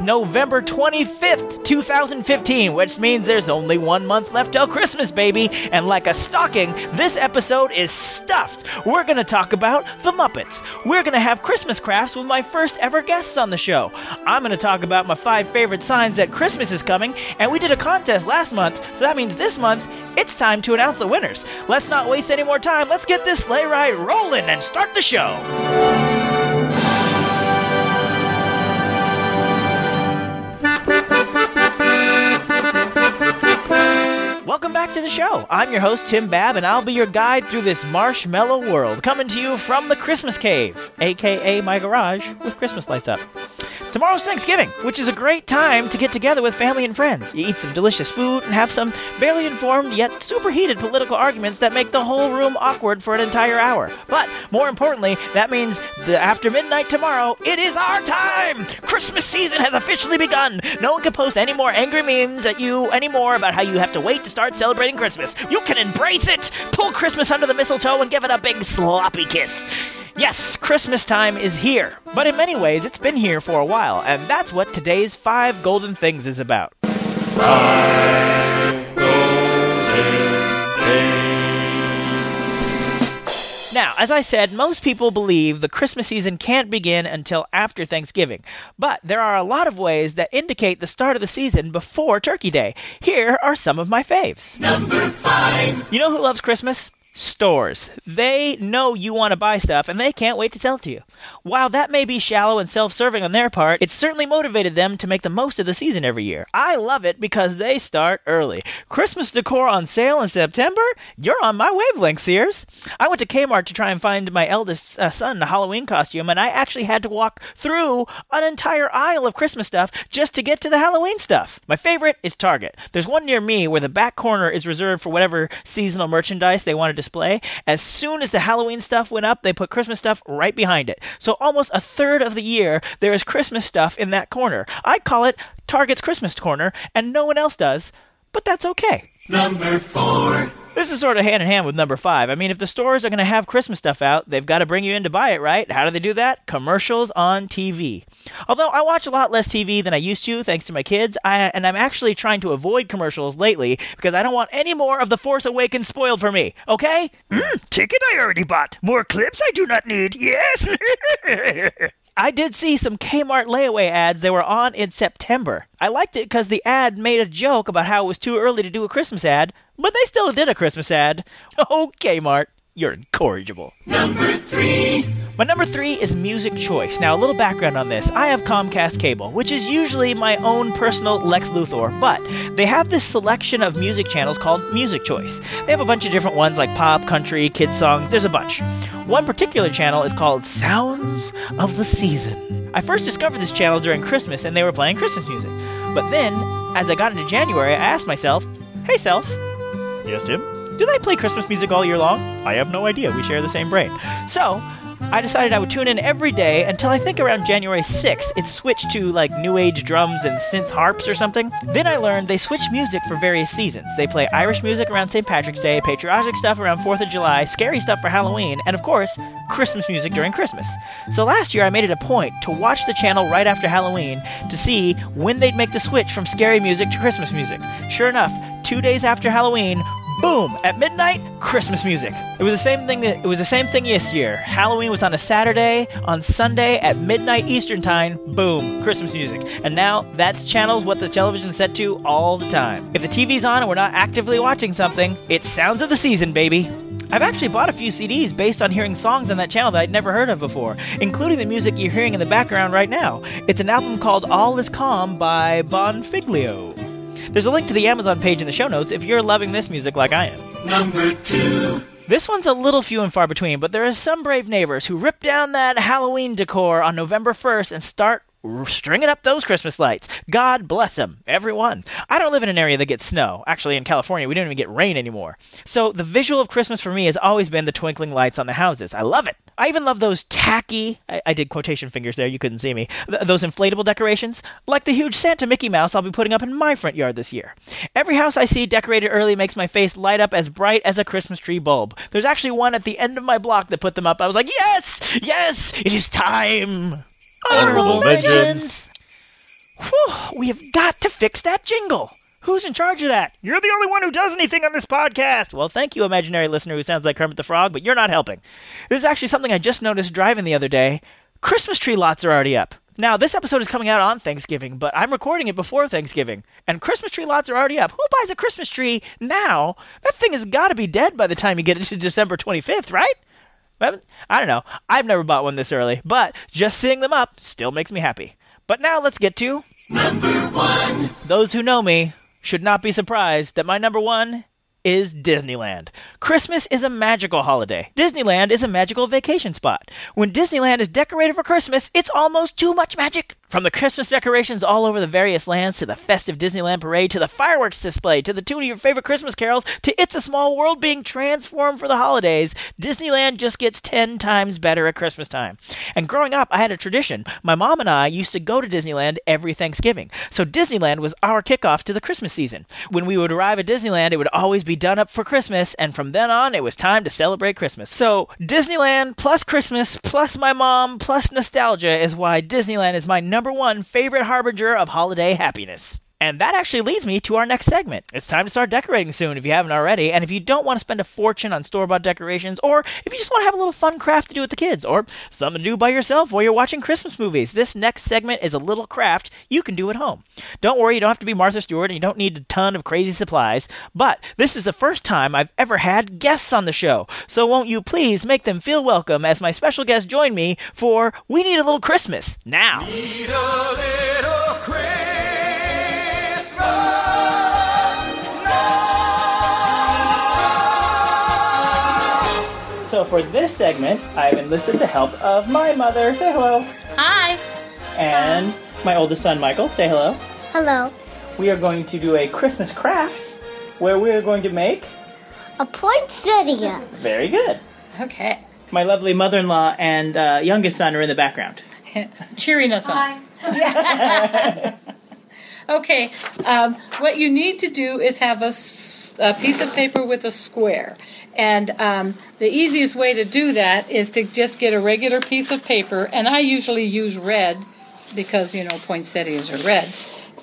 November 25th, 2015, which means there's only one month left till Christmas, baby. And like a stocking, this episode is stuffed. We're going to talk about the Muppets. We're going to have Christmas crafts with my first ever guests on the show. I'm going to talk about my five favorite signs that Christmas is coming, and we did a contest last month, so that means this month it's time to announce the winners. Let's not waste any more time. Let's get this sleigh ride rolling and start the show. Welcome back to the show. I'm your host, Tim Babb, and I'll be your guide through this marshmallow world, coming to you from the Christmas Cave, aka my garage, with Christmas lights up. Tomorrow's Thanksgiving, which is a great time to get together with family and friends. You eat some delicious food and have some barely informed yet super heated political arguments that make the whole room awkward for an entire hour. But more importantly, that means that after midnight tomorrow, it is our time! Christmas season has officially begun! No one can post any more angry memes at you anymore about how you have to wait to start celebrating Christmas. You can embrace it! Pull Christmas under the mistletoe and give it a big sloppy kiss. Yes, Christmas time is here. But in many ways, it's been here for a while, and that's what today's Five Golden Things is about. Now, as I said, most people believe the Christmas season can't begin until after Thanksgiving. But there are a lot of ways that indicate the start of the season before Turkey Day. Here are some of my faves. Number five. You know who loves Christmas? Stores. They know you want to buy stuff and they can't wait to sell to you. While that may be shallow and self serving on their part, it certainly motivated them to make the most of the season every year. I love it because they start early. Christmas decor on sale in September? You're on my wavelength, Sears. I went to Kmart to try and find my eldest uh, son a Halloween costume, and I actually had to walk through an entire aisle of Christmas stuff just to get to the Halloween stuff. My favorite is Target. There's one near me where the back corner is reserved for whatever seasonal merchandise they want to display. As soon as the Halloween stuff went up, they put Christmas stuff right behind it. So almost a third of the year, there is Christmas stuff in that corner. I call it Target's Christmas corner, and no one else does, but that's okay. Number four. This is sort of hand in hand with number five. I mean, if the stores are going to have Christmas stuff out, they've got to bring you in to buy it, right? How do they do that? Commercials on TV. Although I watch a lot less TV than I used to, thanks to my kids, I, and I'm actually trying to avoid commercials lately because I don't want any more of The Force Awakens spoiled for me, okay? Mm, ticket I already bought. More clips I do not need. Yes! I did see some Kmart layaway ads they were on in September. I liked it because the ad made a joke about how it was too early to do a Christmas ad, but they still did a Christmas ad. Oh, Kmart, you're incorrigible. Number three. My number three is music choice. Now, a little background on this. I have Comcast Cable, which is usually my own personal Lex Luthor, but they have this selection of music channels called Music Choice. They have a bunch of different ones like pop, country, kids songs, there's a bunch. One particular channel is called Sounds of the Season. I first discovered this channel during Christmas and they were playing Christmas music. But then, as I got into January, I asked myself, hey, self, Yes, Tim? Do they play Christmas music all year long? I have no idea. We share the same brain. So, I decided I would tune in every day until I think around January 6th it switched to like new age drums and synth harps or something. Then I learned they switch music for various seasons. They play Irish music around St. Patrick's Day, patriotic stuff around 4th of July, scary stuff for Halloween, and of course, Christmas music during Christmas. So last year I made it a point to watch the channel right after Halloween to see when they'd make the switch from scary music to Christmas music. Sure enough, two days after Halloween, boom! At midnight christmas music. It was the same thing that it was the same thing this year halloween was on a saturday. On sunday at midnight eastern time boom christmas music. And now that channel's what the television's set to all the time. If the tv's on and we're not actively watching something it's sounds of the season baby. I've actually bought a few CDs based on hearing songs on that channel that I'd never heard of before, including the music you're hearing in the background right now. It's an album called All Is Calm by Bonfiglio. There's a link to the Amazon page in the show notes if you're loving this music like I am. Number two. This one's a little few and far between, but there are some brave neighbors who rip down that Halloween decor on November 1st and start stringing up those Christmas lights. God bless them, everyone. I don't live in an area that gets snow. Actually, in California, we don't even get rain anymore. So the visual of Christmas for me has always been the twinkling lights on the houses. I love it. I even love those tacky, I, I did quotation fingers there, you couldn't see me, th- those inflatable decorations, like the huge Santa Mickey Mouse I'll be putting up in my front yard this year. Every house I see decorated early makes my face light up as bright as a Christmas tree bulb. There's actually one at the end of my block that put them up. I was like, yes, yes, it is time. Honorable mentions. Whew, we have got to fix that jingle. Who's in charge of that? You're the only one who does anything on this podcast. Well, thank you, imaginary listener who sounds like Kermit the Frog, but you're not helping. This is actually something I just noticed driving the other day. Christmas tree lots are already up. Now, this episode is coming out on Thanksgiving, but I'm recording it before Thanksgiving, and Christmas tree lots are already up. Who buys a Christmas tree now? That thing has got to be dead by the time you get it to December 25th, right? I don't know. I've never bought one this early, but just seeing them up still makes me happy. But now let's get to Number one. those who know me should not be surprised that my number one is Disneyland. Christmas is a magical holiday. Disneyland is a magical vacation spot. When Disneyland is decorated for Christmas, it's almost too much magic. From the Christmas decorations all over the various lands to the festive Disneyland parade to the fireworks display to the tune of your favorite Christmas carols to It's a Small World being transformed for the holidays, Disneyland just gets 10 times better at Christmas time. And growing up, I had a tradition. My mom and I used to go to Disneyland every Thanksgiving. So Disneyland was our kickoff to the Christmas season. When we would arrive at Disneyland, it would always be done up for Christmas, and from then on, it was time to celebrate Christmas. So Disneyland plus Christmas plus my mom plus nostalgia is why Disneyland is my number one favorite harbinger of holiday happiness. And that actually leads me to our next segment. It's time to start decorating soon if you haven't already. And if you don't want to spend a fortune on store bought decorations, or if you just want to have a little fun craft to do with the kids, or something to do by yourself while you're watching Christmas movies, this next segment is a little craft you can do at home. Don't worry, you don't have to be Martha Stewart and you don't need a ton of crazy supplies. But this is the first time I've ever had guests on the show. So won't you please make them feel welcome as my special guests join me for We Need a Little Christmas now. So for this segment, I've enlisted the help of my mother. Say hello. Hi. And my oldest son, Michael. Say hello. Hello. We are going to do a Christmas craft where we are going to make. A poinsettia. Very good. Okay. My lovely mother in law and uh, youngest son are in the background. Cheering us on. Okay. Um, what you need to do is have a, s- a piece of paper with a square. And um, the easiest way to do that is to just get a regular piece of paper. And I usually use red because, you know, poinsettias are red.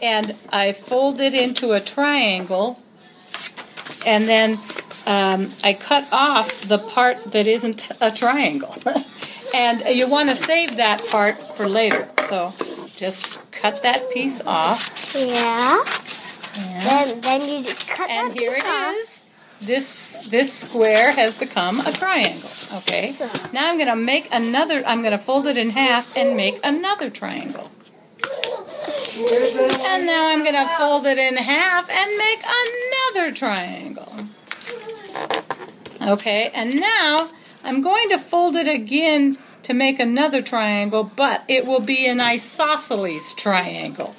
And I fold it into a triangle. And then um, I cut off the part that isn't a triangle. and you want to save that part for later. So just cut that piece off. Yeah. And, Then, then you cut and that here it off. is. This this square has become a triangle. Okay. So- Now I'm going to make another. I'm going to fold it in half and make another triangle. And now I'm going to fold it in half and make another triangle. Okay, and now I'm going to fold it again to make another triangle, but it will be an isosceles triangle.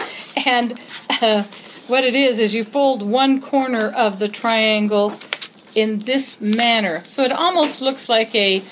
And uh, what it is is you fold one corner of the triangle in this manner, so it almost looks like a,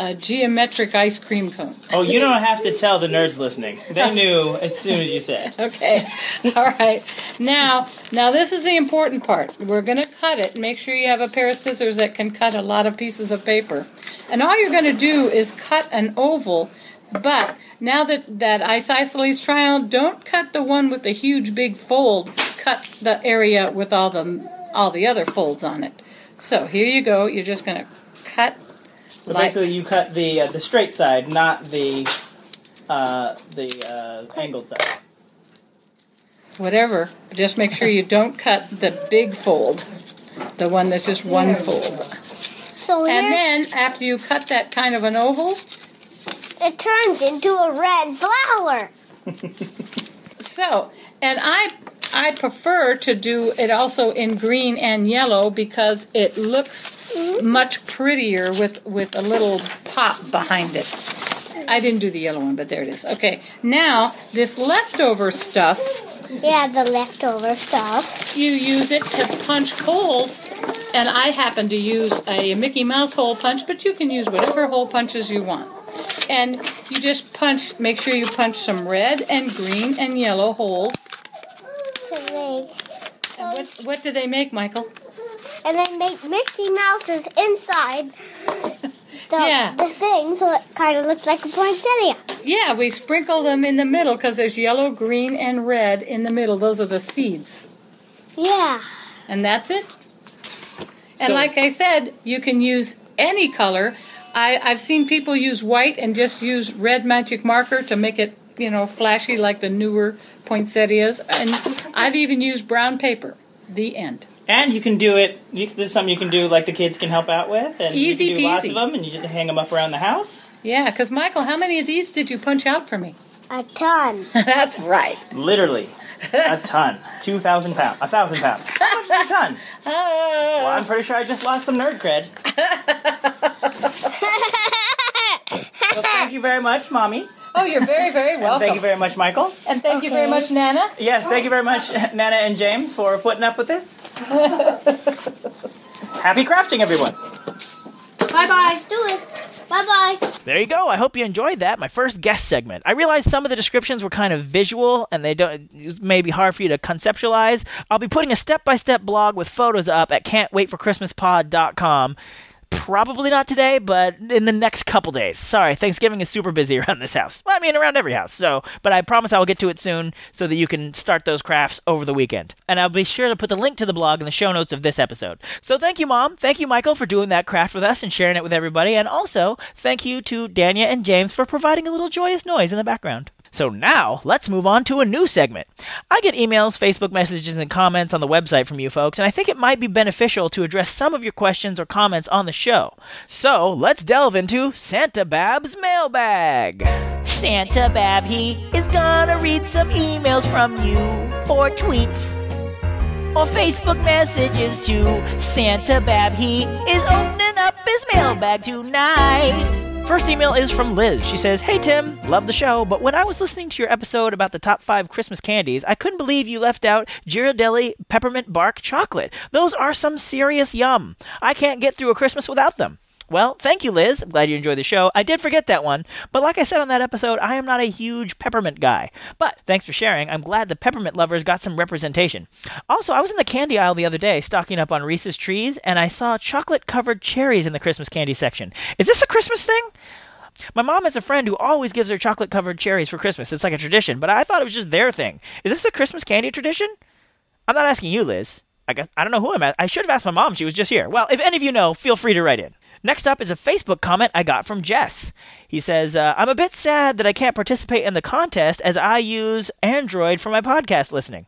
a geometric ice cream cone. Oh, you don't have to tell the nerds listening. They knew as soon as you said. Okay. All right. Now, now this is the important part. We're going to cut it. Make sure you have a pair of scissors that can cut a lot of pieces of paper. And all you're going to do is cut an oval. But now that that isosceles triangle, don't cut the one with the huge big fold. Cut the area with all the all the other folds on it. So here you go. You're just going to cut. So like- basically, you cut the uh, the straight side, not the uh, the uh, angled side. whatever. Just make sure you don't cut the big fold, the one that's just one fold. So here And then after you cut that kind of an oval, it turns into a red flower. so and I I prefer to do it also in green and yellow because it looks much prettier with with a little pop behind it. I didn't do the yellow one, but there it is. Okay, now this leftover stuff, Yeah, the leftover stuff. you use it to punch holes. And I happen to use a Mickey Mouse hole punch, but you can use whatever hole punches you want. And you just punch, make sure you punch some red and green and yellow holes. To make. And what, what do they make, Michael? And they make Mickey Mouse's inside the, Yeah. the thing so it kind of looks like a poinsettia. Yeah, we sprinkle them in the middle because there's yellow, green, and red in the middle. Those are the seeds. Yeah. And that's it. And So- like I said, you can use any color. I, I've seen people use white and just use red magic marker to make it, you know, flashy like the newer poinsettias. And I've even used brown paper. The end. And you can do it. You, this is something you can do, like the kids can help out with, and Easy you can do lots of them, and you just hang them up around the house. Yeah, because Michael, how many of these did you punch out for me? A ton. That's right. Literally, a ton, two thousand pounds, a thousand pounds. How much is a ton? Well, I'm pretty sure I just lost some nerd cred. So thank you very much, mommy. Oh, you're very, very welcome. Thank you very much, Michael. and thank you very much, Nana. Yes, thank you very much, Nana and James, for putting up with this. Happy crafting, everyone. Bye bye. Do it. Bye bye. There you go. I hope you enjoyed that. My first guest segment. I realized some of the descriptions were kind of visual and they don't it may be hard for you to conceptualize. I'll be putting a step-by-step blog with photos up at can'twaitforchristmaspod.com. Probably not today, but in the next couple days. Sorry, Thanksgiving is super busy around this house. Well, I mean around every house. So, but I promise I will get to it soon so that you can start those crafts over the weekend. And I'll be sure to put the link to the blog in the show notes of this episode. So thank you, Mom. Thank you, Michael, for doing that craft with us and sharing it with everybody. And also, thank you to Danya and James for providing a little joyous noise in the background. So now, let's move on to a new segment. I get emails, Facebook messages, and comments on the website from you folks, and I think it might be beneficial to address some of your questions or comments on the show. So let's delve into Santa Babb's mailbag. Santa Babb, he is gonna read some emails from you, or tweets, or Facebook messages to Santa Babb, he is opening up his mailbag tonight. First email is from Liz. She says, Hey Tim, love the show, but when I was listening to your episode about the top five Christmas candies, I couldn't believe you left out Ghirardelli peppermint bark chocolate. Those are some serious yum. I can't get through a Christmas without them. Well, thank you, Liz. I'm glad you enjoyed the show. I did forget that one, but like I said on that episode, I am not a huge peppermint guy. But thanks for sharing. I'm glad the peppermint lovers got some representation. Also, I was in the candy aisle the other day, stocking up on Reese's trees, and I saw chocolate covered cherries in the Christmas candy section. Is this a Christmas thing? My mom has a friend who always gives her chocolate covered cherries for Christmas. It's like a tradition, but I thought it was just their thing. Is this a Christmas candy tradition? I'm not asking you, Liz. I guess I don't know who I'm at. I should have asked my mom. She was just here. Well, if any of you know, feel free to write in. Next up is a Facebook comment I got from Jess. He says, uh, I'm a bit sad that I can't participate in the contest as I use Android for my podcast listening.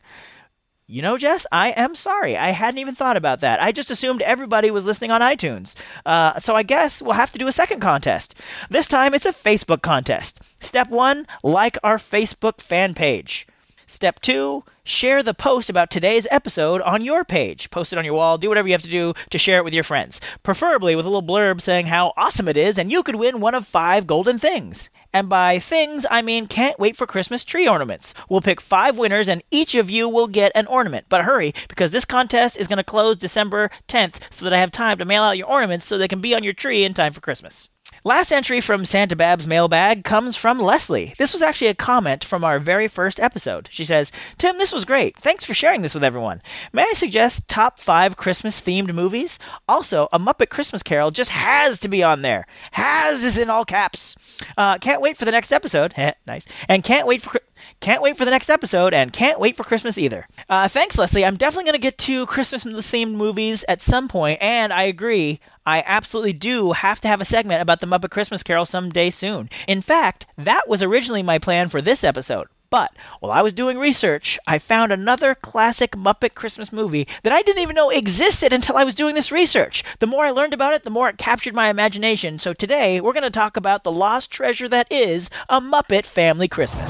You know, Jess, I am sorry. I hadn't even thought about that. I just assumed everybody was listening on iTunes. Uh, so I guess we'll have to do a second contest. This time it's a Facebook contest. Step one, like our Facebook fan page. Step two, share the post about today's episode on your page. Post it on your wall, do whatever you have to do to share it with your friends. Preferably with a little blurb saying how awesome it is, and you could win one of five golden things. And by things, I mean can't wait for Christmas tree ornaments. We'll pick five winners, and each of you will get an ornament. But hurry, because this contest is going to close December 10th so that I have time to mail out your ornaments so they can be on your tree in time for Christmas. Last entry from Santa Babb's mailbag comes from Leslie. This was actually a comment from our very first episode. She says, Tim, this was great. Thanks for sharing this with everyone. May I suggest top five Christmas themed movies? Also, A Muppet Christmas Carol just has to be on there. Has is in all caps. Uh, can't wait for the next episode. Nice. And can't wait for. Can't wait for the next episode, and can't wait for Christmas either. Uh, thanks, Leslie. I'm definitely going to get to Christmas themed movies at some point, and I agree. I absolutely do have to have a segment about the Muppet Christmas Carol someday soon. In fact, that was originally my plan for this episode. But while I was doing research, I found another classic Muppet Christmas movie that I didn't even know existed until I was doing this research. The more I learned about it, the more it captured my imagination. So today, we're going to talk about the lost treasure that is A Muppet Family Christmas.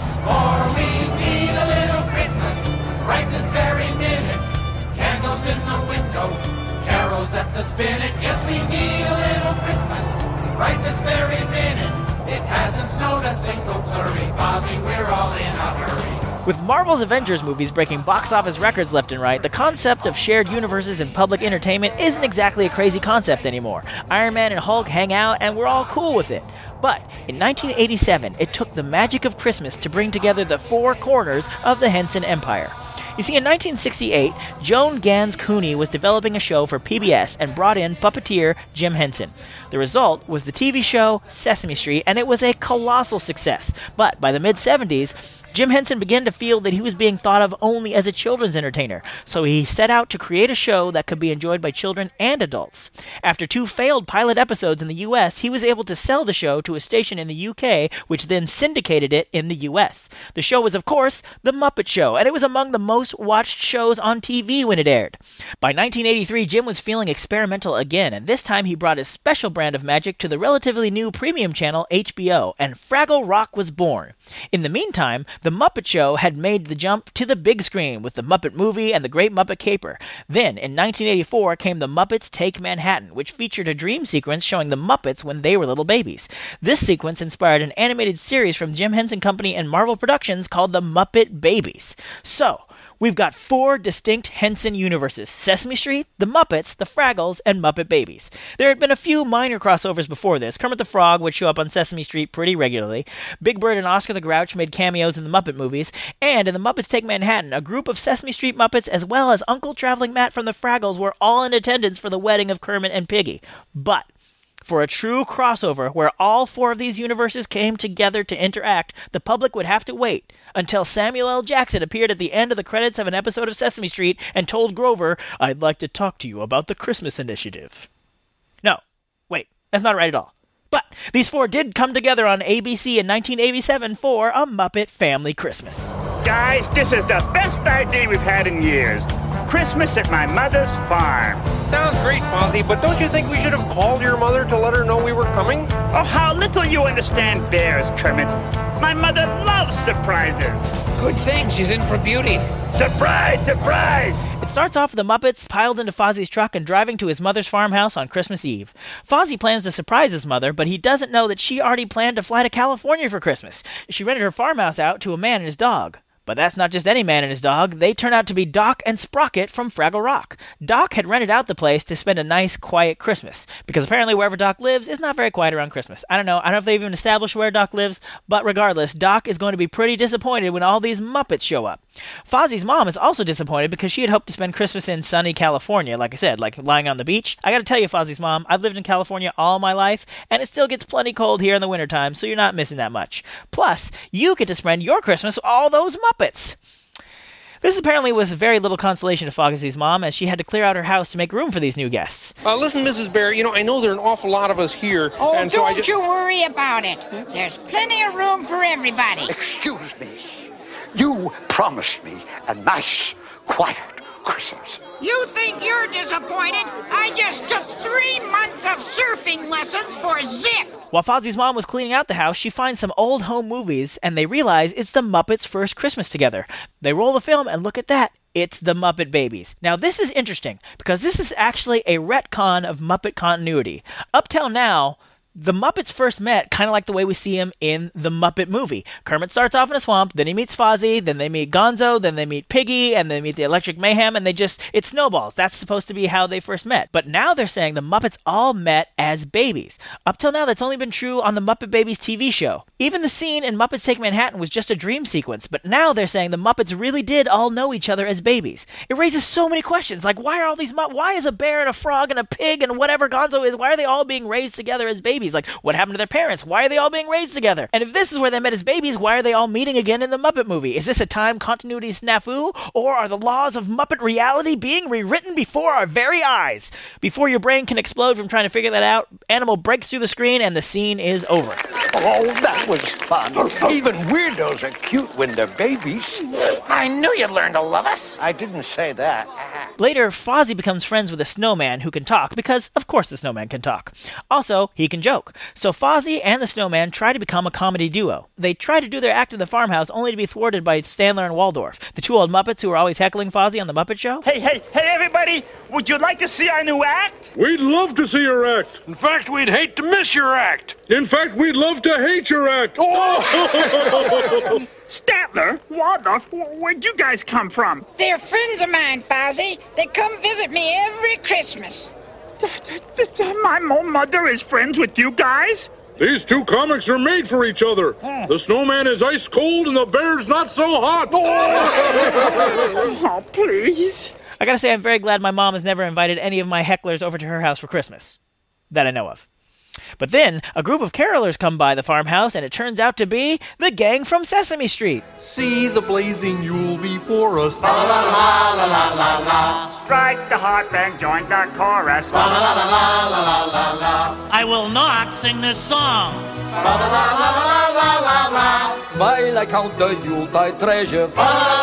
Christmas right this very minute. Candles in the window, carols at the spinet. With Marvel's Avengers movies breaking box office records left and right, the concept of shared universes in public entertainment isn't exactly a crazy concept anymore. Iron Man and Hulk hang out, and we're all cool with it. But in 1987, it took the magic of Christmas to bring together the four corners of the Henson Empire. You see, in 1968, Joan Ganz Cooney was developing a show for PBS and brought in puppeteer Jim Henson. The result was the TV show Sesame Street, and it was a colossal success. But by the mid 70s, Jim Henson began to feel that he was being thought of only as a children's entertainer, so he set out to create a show that could be enjoyed by children and adults. After two failed pilot episodes in the US, he was able to sell the show to a station in the UK, which then syndicated it in the US. The show was, of course, The Muppet Show, and it was among the most watched shows on TV when it aired. By 1983, Jim was feeling experimental again, and this time he brought his special brand of magic to the relatively new premium channel HBO, and Fraggle Rock was born. In the meantime, The Muppet Show had made the jump to the big screen with The Muppet Movie and The Great Muppet Caper. Then, in 1984, came The Muppets Take Manhattan, which featured a dream sequence showing the Muppets when they were little babies. This sequence inspired an animated series from Jim Henson Company and Marvel Productions called The Muppet Babies. So, We've got four distinct Henson universes Sesame Street, The Muppets, The Fraggles, and Muppet Babies. There had been a few minor crossovers before this. Kermit the Frog would show up on Sesame Street pretty regularly. Big Bird and Oscar the Grouch made cameos in the Muppet movies. And in The Muppets Take Manhattan, a group of Sesame Street Muppets as well as Uncle Traveling Matt from The Fraggles were all in attendance for the wedding of Kermit and Piggy. But for a true crossover where all four of these universes came together to interact, the public would have to wait until Samuel L. Jackson appeared at the end of the credits of an episode of Sesame Street and told Grover, I'd like to talk to you about the Christmas initiative. No, wait, that's not right at all. But these four did come together on ABC in 1987 for A Muppet Family Christmas. Guys, this is the best idea we've had in years. Christmas at my mother's farm. Sounds great, Fozzie, but don't you think we should have called your mother to let her know we were coming? Oh, how little you understand bears, Kermit. My mother loves surprises. Good thing she's in for beauty. Surprise, surprise! It starts off with the Muppets piled into Fozzie's truck and driving to his mother's farmhouse on Christmas Eve. Fozzie plans to surprise his mother, but he doesn't know that she already planned to fly to California for Christmas. She rented her farmhouse out to a man and his dog. But that's not just any man and his dog. They turn out to be Doc and Sprocket from Fraggle Rock. Doc had rented out the place to spend a nice, quiet Christmas, because apparently wherever Doc lives is not very quiet around Christmas. I don't know. I don't know if they've even established where Doc lives, but regardless, Doc is going to be pretty disappointed when all these Muppets show up. Fozzie's mom is also disappointed because she had hoped to spend Christmas in sunny California, like I said, like lying on the beach. I gotta tell you, Fozzie's mom, I've lived in California all my life, and it still gets plenty cold here in the wintertime, so you're not missing that much. Plus, you get to spend your Christmas with all those Muppets. This apparently was very little consolation to Fozzie's mom, as she had to clear out her house to make room for these new guests. Uh, listen, Mrs. Bear, you know, I know there are an awful lot of us here. Oh, and so I don't ju- you worry about it. There's plenty of room for everybody. Excuse me. You promised me a nice, quiet Christmas. You think you're disappointed? I just took three months of surfing lessons for Zip. While Fozzie's mom was cleaning out the house, she finds some old home movies, and they realize it's the Muppets' first Christmas together. They roll the film, and look at that. It's the Muppet Babies. Now, this is interesting because this is actually a retcon of Muppet continuity. Up till now, the Muppets first met kind of like the way we see him in the Muppet movie. Kermit starts off in a swamp, then he meets Fozzie, then they meet Gonzo, then they meet Piggy, and they meet the Electric Mayhem, and they just, it snowballs. That's supposed to be how they first met. But now they're saying the Muppets all met as babies. Up till now, that's only been true on the Muppet Babies TV show. Even the scene in Muppets Take Manhattan was just a dream sequence, but now they're saying the Muppets really did all know each other as babies. It raises so many questions, like why are all these why is a bear and a frog and a pig and whatever Gonzo is, why are they all being raised together as babies? Like, what happened to their parents? Why are they all being raised together? And if this is where they met as babies, why are they all meeting again in the Muppet movie? Is this a time continuity snafu, or are the laws of Muppet reality being rewritten before our very eyes? Before your brain can explode from trying to figure that out, Animal breaks through the screen and the scene is over. Oh, that was fun. Even weirdos are cute when they're babies. I knew you'd learn to love us. I didn't say that. Later, Fozzie becomes friends with a snowman who can talk because, of course, the snowman can talk. Also, he can joke. So Fozzie and the snowman try to become a comedy duo. They try to do their act in the farmhouse only to be thwarted by Statler and Waldorf, the two old Muppets who were always heckling Fozzie on The Muppet Show. Hey, hey, hey, everybody! Would you like to see our new act? We'd love to see your act. In fact, we'd hate to miss your act. In fact, we'd love to hate your act. Oh. Statler, Waldorf, where'd you guys come from? They're friends of mine, Fozzie. They come visit me every Christmas. My own mother is friends with you guys? These two comics are made for each other. Hmm. The snowman is ice cold and the bear's not so hot. oh, please. I gotta say, I'm very glad my mom has never invited any of my hecklers over to her house for Christmas. That I know of. But then, a group of carolers come by the farmhouse, and it turns out to be the gang from Sesame Street. See the blazing Yule before us. La la la la la la la. Strike the harp and join the chorus. La la la la la la la la. I will not sing this song. La la la la la la la la. While I count the Yuletide treasure. La la la la la la.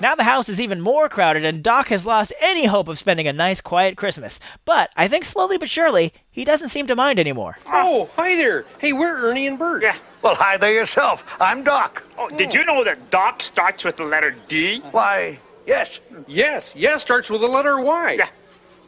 Now the house is even more crowded, and Doc has lost any hope of spending a nice, quiet Christmas. But I think slowly but surely, he doesn't seem to mind anymore. Oh, hi there. Hey, we're Ernie and Bert. Yeah. Well, hi there yourself. I'm Doc. Oh, did you know that Doc starts with the letter D? Why, yes. Yes, yes starts with the letter Y. Yeah.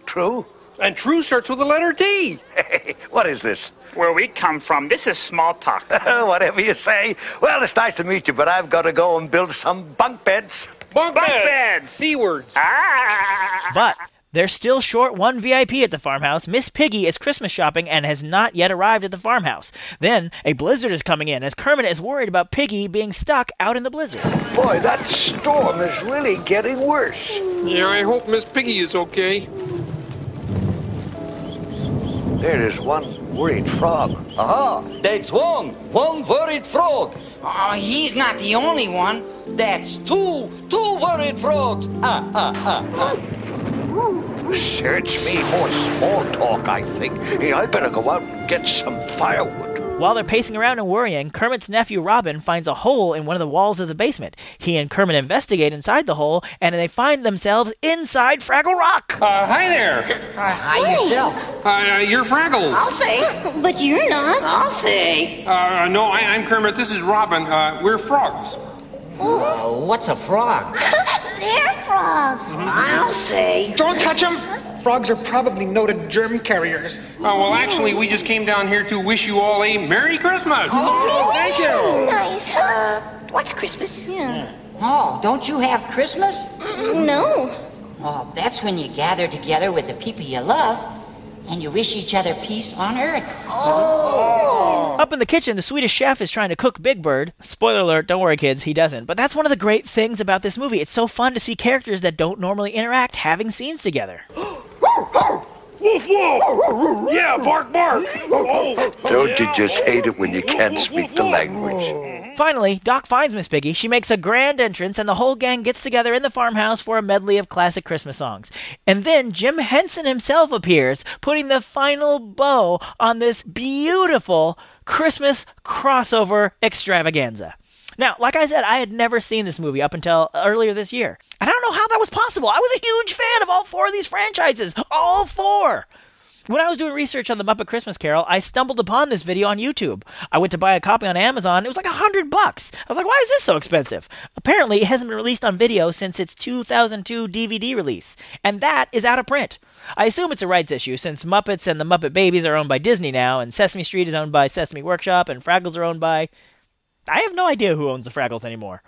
True. And true starts with the letter T. Hey, what is this? Where we come from, this is small talk. Whatever you say. Well, it's nice to meet you, but I've got to go and build some bunk beds. Bunk, Bunk bed. beds. C words. Ah. But they're still short one VIP at the farmhouse. Miss Piggy is Christmas shopping and has not yet arrived at the farmhouse. Then a blizzard is coming in as Kermit is worried about Piggy being stuck out in the blizzard. Boy, that storm is really getting worse. Yeah, I hope Miss Piggy is okay. There is one worried frog. Aha, that's one. One worried frog. Oh, he's not the only one. That's two. Two worried frogs. Ah, ah, ah, ah. Search me more small talk, I think. Hey, I better go out and get some firewood. While they're pacing around and worrying, Kermit's nephew Robin finds a hole in one of the walls of the basement. He and Kermit investigate inside the hole, and they find themselves inside Fraggle Rock. Uh, hi there. Uh, hi yourself. Uh, you're Fraggles. I'll say. But you're not. I'll say. Uh, no, I, I'm Kermit. This is Robin. Uh, we're frogs. Oh, what's a frog? They're frogs. I'll say. Don't touch them. Frogs are probably noted germ carriers. Oh, well, actually, we just came down here to wish you all a Merry Christmas. Oh, thank you. Nice. Uh, what's Christmas? Yeah. Oh, don't you have Christmas? No. Oh, that's when you gather together with the people you love and you wish each other peace on earth. Oh! Up in the kitchen, the Swedish chef is trying to cook Big Bird. Spoiler alert, don't worry, kids, he doesn't. But that's one of the great things about this movie. It's so fun to see characters that don't normally interact having scenes together. Woof woof! Yeah, bark bark! Oh, Don't you just hate it when you can't speak the language? Finally, Doc finds Miss Piggy. She makes a grand entrance, and the whole gang gets together in the farmhouse for a medley of classic Christmas songs. And then Jim Henson himself appears, putting the final bow on this beautiful Christmas crossover extravaganza. Now, like I said, I had never seen this movie up until earlier this year. And I don't know how that was possible. I was a huge fan of all four of these franchises. All four! When I was doing research on the Muppet Christmas Carol, I stumbled upon this video on YouTube. I went to buy a copy on Amazon. It was like a hundred bucks. I was like, why is this so expensive? Apparently, it hasn't been released on video since its 2002 DVD release, and that is out of print. I assume it's a rights issue since Muppets and the Muppet Babies are owned by Disney now, and Sesame Street is owned by Sesame Workshop, and Fraggles are owned by. I have no idea who owns the Fraggles anymore.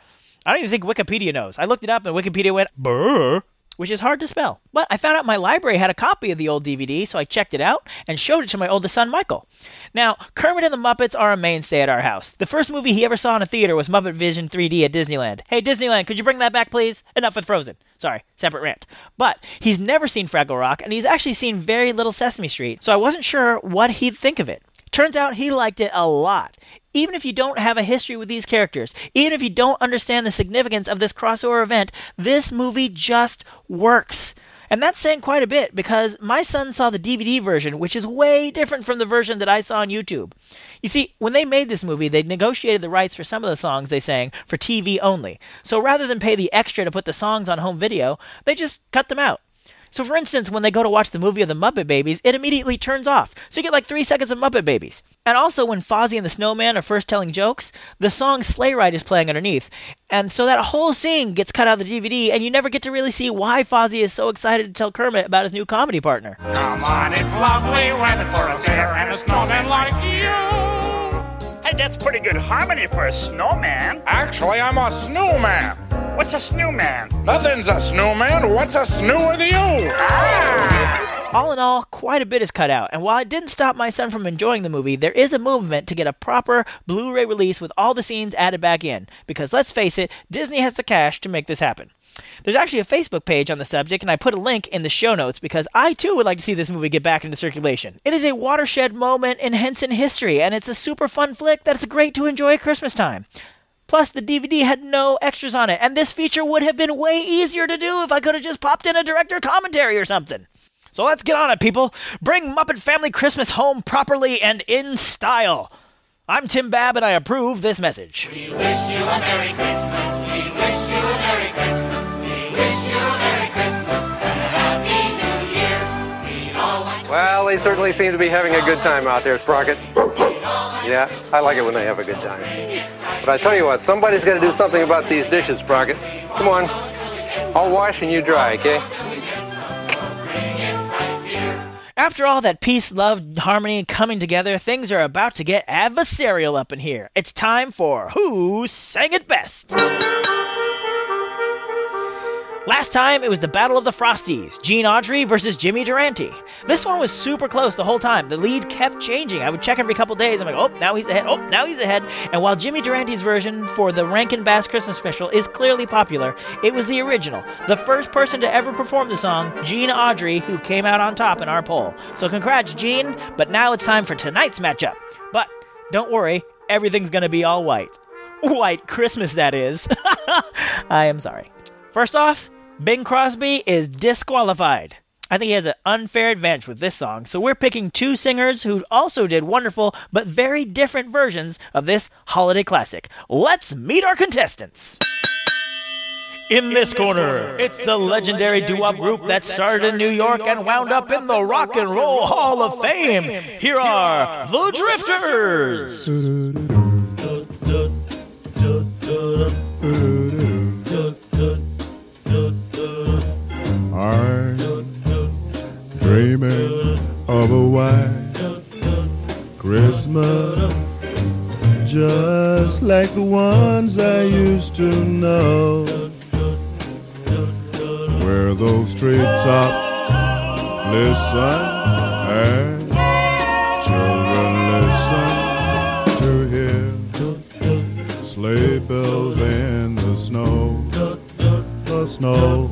I don't even think Wikipedia knows. I looked it up, and Wikipedia went, brr which is hard to spell. But I found out my library had a copy of the old DVD, so I checked it out and showed it to my oldest son, Michael. Now, Kermit and the Muppets are a mainstay at our house. The first movie he ever saw in a theater was Muppet Vision 3D at Disneyland. Hey, Disneyland, could you bring that back, please? Enough with Frozen. Sorry, separate rant. But he's never seen Fraggle Rock, and he's actually seen very little Sesame Street, so I wasn't sure what he'd think of it. Turns out he liked it a lot. Even if you don't have a history with these characters, even if you don't understand the significance of this crossover event, this movie just works. And that's saying quite a bit because my son saw the DVD version, which is way different from the version that I saw on YouTube. You see, when they made this movie, they negotiated the rights for some of the songs they sang for TV only. So rather than pay the extra to put the songs on home video, they just cut them out. So, for instance, when they go to watch the movie of the Muppet Babies, it immediately turns off. So you get like three seconds of Muppet Babies. And also, when Fozzie and the Snowman are first telling jokes, the song Sleigh Ride is playing underneath. And so that whole scene gets cut out of the DVD, and you never get to really see why Fozzie is so excited to tell Kermit about his new comedy partner. Come on, it's lovely weather for a bear and a snowman like you. Hey, that's pretty good harmony for a snowman. Actually, I'm a snowman. What's a snowman? Nothing's a snowman. What's a snoo with you? Ah! All in all, quite a bit is cut out, and while it didn't stop my son from enjoying the movie, there is a movement to get a proper Blu ray release with all the scenes added back in, because let's face it, Disney has the cash to make this happen. There's actually a Facebook page on the subject, and I put a link in the show notes because I too would like to see this movie get back into circulation. It is a watershed moment in Henson history, and it's a super fun flick that's great to enjoy at Christmas time. Plus, the DVD had no extras on it, and this feature would have been way easier to do if I could have just popped in a director commentary or something. So let's get on it, people. Bring Muppet Family Christmas home properly and in style. I'm Tim Babb, and I approve this message. We wish you a Merry Christmas. We wish you a Merry Christmas. We wish you a Merry Christmas and a Happy New Year. We all want Well, they certainly seem to be having a good time out there, Sprocket. Yeah, I like it when they have a good time. But I tell you what, somebody's got to do something about these dishes, Sprocket. Come on. I'll wash and you dry, okay? After all that peace, love, harmony, and coming together, things are about to get adversarial up in here. It's time for Who Sang It Best? Last time, it was the Battle of the Frosties, Gene Autry versus Jimmy Durante. This one was super close the whole time. The lead kept changing. I would check every couple days. I'm like, oh, now he's ahead. Oh, now he's ahead. And while Jimmy Durante's version for the Rankin Bass Christmas special is clearly popular, it was the original. The first person to ever perform the song, Gene Autry, who came out on top in our poll. So congrats, Gene. But now it's time for tonight's matchup. But don't worry, everything's gonna be all white. White Christmas, that is. I am sorry. First off, Bing Crosby is disqualified. I think he has an unfair advantage with this song, so we're picking two singers who also did wonderful but very different versions of this holiday classic. Let's meet our contestants. In this corner, it's the legendary doo-wop group that started in New York and wound up in the Rock and Roll Hall of Fame. Here are the Drifters. I'm dreaming of a white Christmas, just like the ones I used to know, where those treetops listen and children listen to hear sleigh bells in the snow, the snow.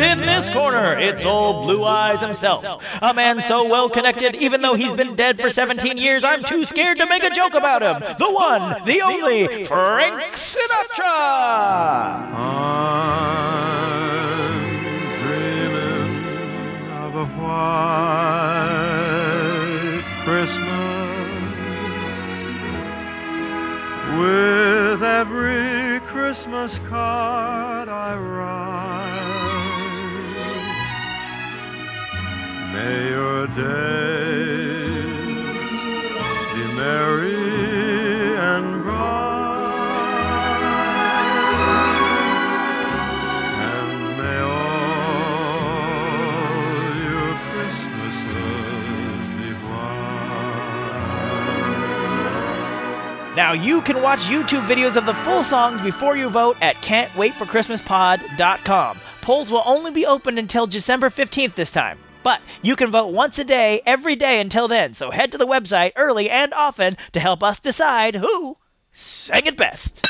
And in this corner, it's old Blue Eyes himself. A man so well connected, even though he's been dead for 17 years, I'm too scared to make a joke about him. The one, the only, Frank Sinatra! I'm dreaming of a white Christmas with every Christmas card May your be merry and bright, and may all your Christmases be. Now you can watch YouTube videos of the full songs before you vote at can'twaitforchristmaspod.com. Polls will only be opened until December 15th this time. But you can vote once a day, every day until then, so head to the website early and often to help us decide who sang it best.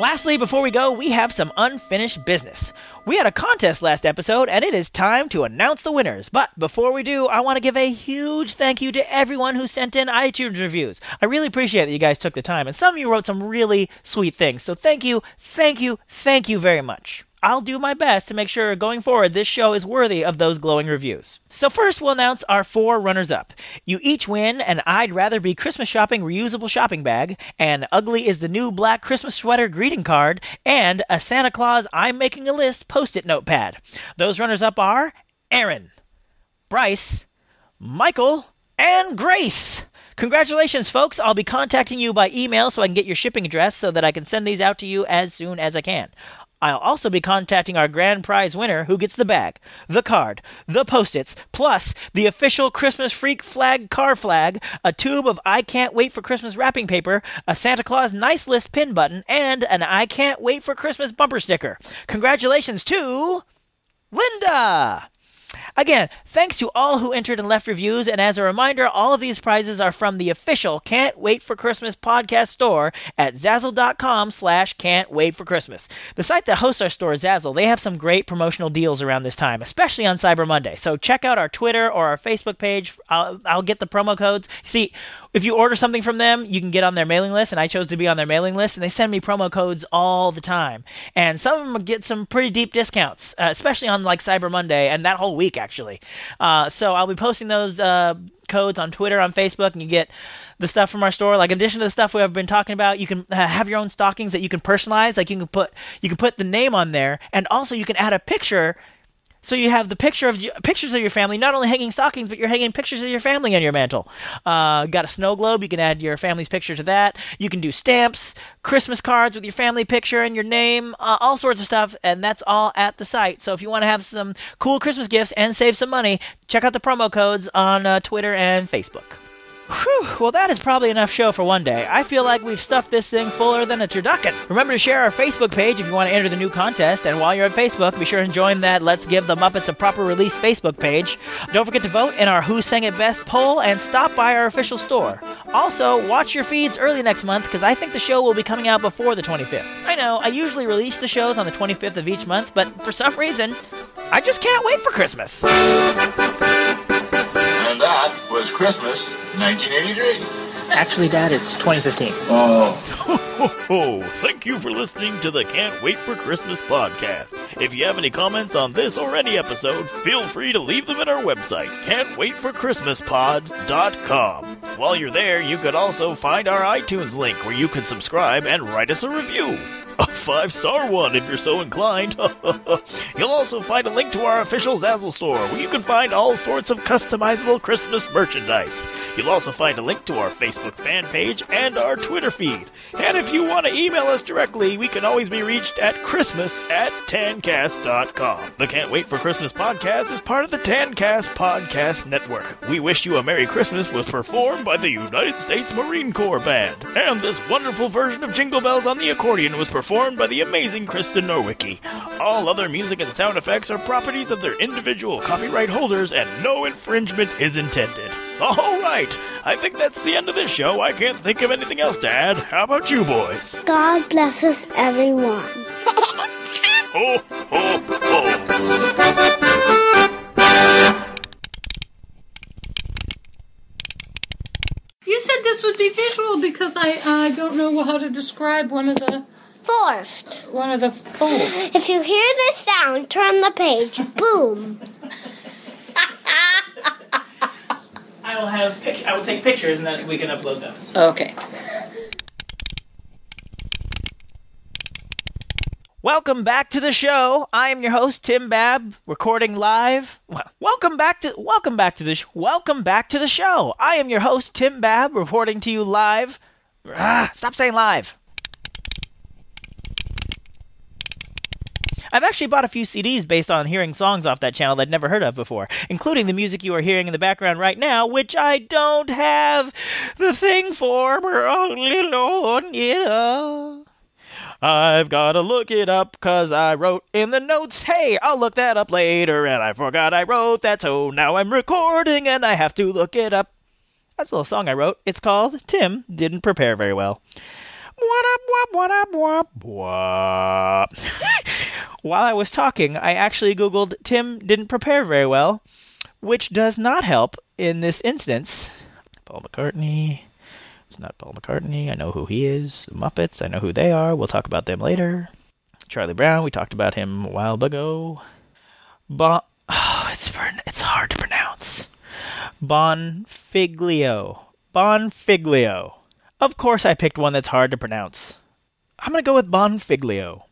Lastly, before we go, we have some unfinished business. We had a contest last episode, and it is time to announce the winners. But before we do, I want to give a huge thank you to everyone who sent in iTunes reviews. I really appreciate that you guys took the time, and some of you wrote some really sweet things. So thank you, thank you, thank you very much. I'll do my best to make sure going forward this show is worthy of those glowing reviews. So, first, we'll announce our four runners up. You each win an I'd Rather Be Christmas Shopping reusable shopping bag, and Ugly is the new black Christmas sweater greeting card, and a Santa Claus I'm Making a List post it notepad. Those runners up are Aaron, Bryce, Michael, and Grace. Congratulations, folks. I'll be contacting you by email so I can get your shipping address so that I can send these out to you as soon as I can. I'll also be contacting our grand prize winner who gets the bag, the card, the post its, plus the official Christmas Freak flag car flag, a tube of I Can't Wait for Christmas wrapping paper, a Santa Claus nice list pin button, and an I Can't Wait for Christmas bumper sticker. Congratulations to Linda! Again, thanks to all who entered and left reviews, and as a reminder, all of these prizes are from the official Can't Wait for Christmas podcast store at Zazzle.com slash Can't Wait for Christmas. The site that hosts our store, Zazzle, they have some great promotional deals around this time, especially on Cyber Monday. So check out our Twitter or our Facebook page. I'll, I'll get the promo codes. See, if you order something from them, you can get on their mailing list, and I chose to be on their mailing list, and they send me promo codes all the time. And some of them get some pretty deep discounts, uh, especially on like Cyber Monday and that whole week, actually. Uh, so I'll be posting those uh, codes on Twitter, on Facebook, and you get the stuff from our store. Like in addition to the stuff we have been talking about, you can uh, have your own stockings that you can personalize. Like you can put you can put the name on there, and also you can add a picture so you have the picture of pictures of your family, not only hanging stockings, but you're hanging pictures of your family on your mantel. Uh, got a snow globe, you can add your family's picture to that. You can do stamps, Christmas cards with your family picture and your name, uh, all sorts of stuff, and that's all at the site. So if you want to have some cool Christmas gifts and save some money, check out the promo codes on uh, Twitter and Facebook. Whew, well, that is probably enough show for one day. I feel like we've stuffed this thing fuller than a turducken. Remember to share our Facebook page if you want to enter the new contest, and while you're on Facebook, be sure and join that Let's Give the Muppets a Proper Release Facebook page. Don't forget to vote in our Who Sang It Best poll and stop by our official store. Also, watch your feeds early next month because I think the show will be coming out before the 25th. I know, I usually release the shows on the 25th of each month, but for some reason, I just can't wait for Christmas. And that was Christmas 1983. Actually, Dad, it's 2015. Oh. Ho, ho, ho. Thank you for listening to the Can't Wait for Christmas podcast. If you have any comments on this or any episode, feel free to leave them at our website, can'twaitforchristmaspod.com. While you're there, you could also find our iTunes link where you can subscribe and write us a review. A five star one if you're so inclined. You'll also find a link to our official Zazzle store where you can find all sorts of customizable Christmas merchandise. You'll also find a link to our Facebook fan page and our Twitter feed. And if you want to email us directly, we can always be reached at Christmas at tancast.com. The Can't Wait for Christmas podcast is part of the Tancast Podcast Network. We Wish You a Merry Christmas was performed by the United States Marine Corps Band. And this wonderful version of Jingle Bells on the accordion was performed by the amazing Kristen Norwicki. All other music and sound effects are properties of their individual copyright holders, and no infringement is intended. All right, I think that's the end of this show. I can't think of anything else to add. How about you boys? God bless us, everyone. Ho, ho, ho. You said this would be visual because I I don't know how to describe one of the Forced. one of the folds. If you hear this sound, turn the page. Boom. I will have pic- I will take pictures and then we can upload those. Okay. Welcome back to the show. I am your host Tim Babb, recording live. Welcome back to welcome back to the sh- welcome back to the show. I am your host Tim Babb, reporting to you live. Ah, stop saying live. I've actually bought a few CDs based on hearing songs off that channel that I'd never heard of before, including the music you are hearing in the background right now, which I don't have the thing for. Oh, Lord, yeah. I've gotta look it up cause I wrote in the notes, hey, I'll look that up later, and I forgot I wrote that, so now I'm recording and I have to look it up. That's a little song I wrote. It's called Tim Didn't Prepare Very Well. While I was talking, I actually Googled Tim didn't prepare very well, which does not help in this instance. Paul McCartney. It's not Paul McCartney. I know who he is. The Muppets. I know who they are. We'll talk about them later. Charlie Brown, we talked about him a while ago. Bon, oh, it's for, it's hard to pronounce. Bonfiglio. Bonfiglio. Of course, I picked one that's hard to pronounce. I'm gonna go with Bonfiglio.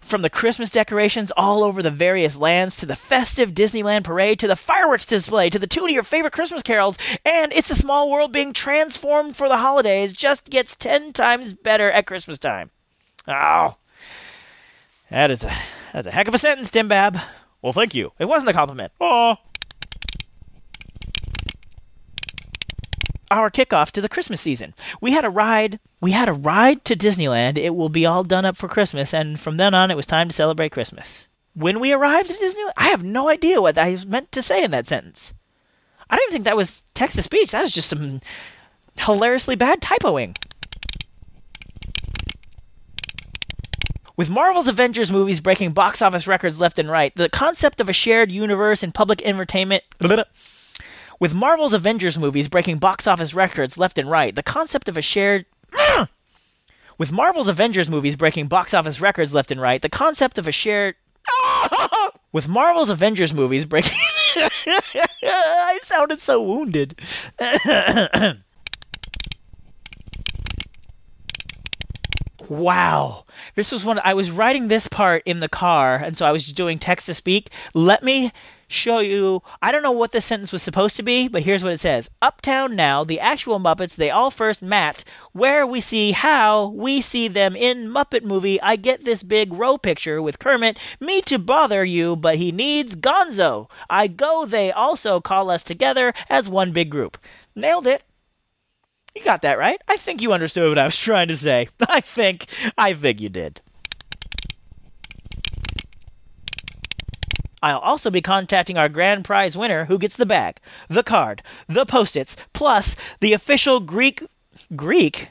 From the Christmas decorations all over the various lands to the festive Disneyland parade to the fireworks display to the tune of your favorite Christmas carols and It's a Small World being transformed for the holidays just gets 10 times better at Christmas time. Oh. That is a that's a heck of a sentence, Tim Babb. Well, thank you. It wasn't a compliment. Oh. Our kickoff to the Christmas season. We had a ride. We had a ride to Disneyland. It will be all done up for Christmas, and from then on, it was time to celebrate Christmas. When we arrived at Disneyland, I have no idea what I meant to say in that sentence. I don't even think that was text to speech. That was just some hilariously bad typoing. With Marvel's Avengers movies breaking box office records left and right, the concept of a shared universe in public entertainment. With Marvel's Avengers movies breaking box office records left and right, the concept of a shared. With Marvel's Avengers movies breaking box office records left and right, the concept of a shared. With Marvel's Avengers movies breaking. I sounded so wounded. wow. This was when I was writing this part in the car, and so I was doing text to speak. Let me show you. I don't know what this sentence was supposed to be, but here's what it says Uptown Now, the actual Muppets, they all first met, where we see how we see them in Muppet Movie. I get this big row picture with Kermit, me to bother you, but he needs Gonzo. I go, they also call us together as one big group. Nailed it. You got that right. I think you understood what I was trying to say. I think, I think you did. I'll also be contacting our grand prize winner who gets the bag, the card, the post-its, plus the official Greek Greek